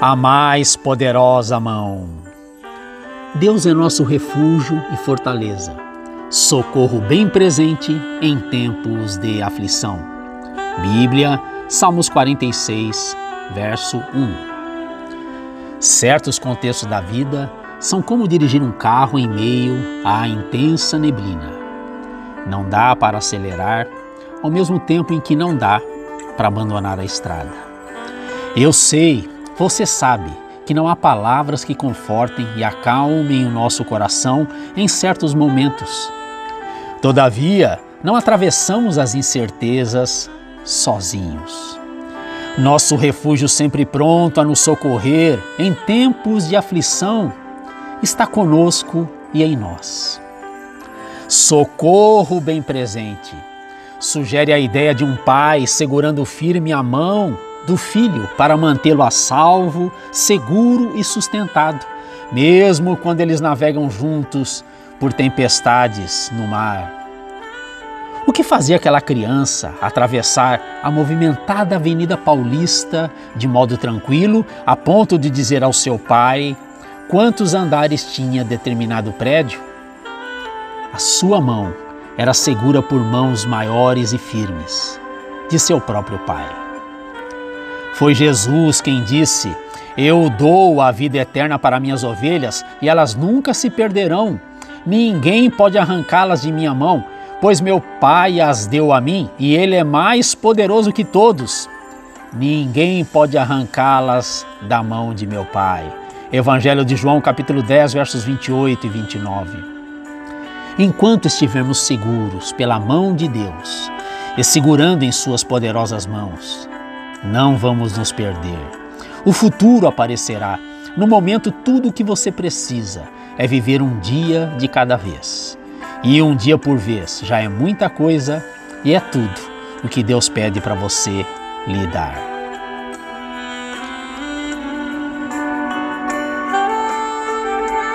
a mais poderosa mão. Deus é nosso refúgio e fortaleza, socorro bem presente em tempos de aflição. Bíblia, Salmos 46, verso 1. Certos contextos da vida são como dirigir um carro em meio à intensa neblina. Não dá para acelerar, ao mesmo tempo em que não dá para abandonar a estrada. Eu sei você sabe que não há palavras que confortem e acalmem o nosso coração em certos momentos. Todavia, não atravessamos as incertezas sozinhos. Nosso refúgio sempre pronto a nos socorrer em tempos de aflição está conosco e em nós. Socorro bem presente sugere a ideia de um pai segurando firme a mão do filho para mantê-lo a salvo, seguro e sustentado, mesmo quando eles navegam juntos por tempestades no mar. O que fazia aquela criança atravessar a movimentada Avenida Paulista de modo tranquilo, a ponto de dizer ao seu pai quantos andares tinha determinado prédio? A sua mão era segura por mãos maiores e firmes de seu próprio pai. Foi Jesus quem disse: Eu dou a vida eterna para minhas ovelhas e elas nunca se perderão. Ninguém pode arrancá-las de minha mão, pois meu Pai as deu a mim e Ele é mais poderoso que todos. Ninguém pode arrancá-las da mão de meu Pai. Evangelho de João, capítulo 10, versos 28 e 29. Enquanto estivermos seguros pela mão de Deus e segurando em Suas poderosas mãos, não vamos nos perder. O futuro aparecerá. No momento, tudo o que você precisa é viver um dia de cada vez. E um dia por vez já é muita coisa e é tudo o que Deus pede para você lhe dar.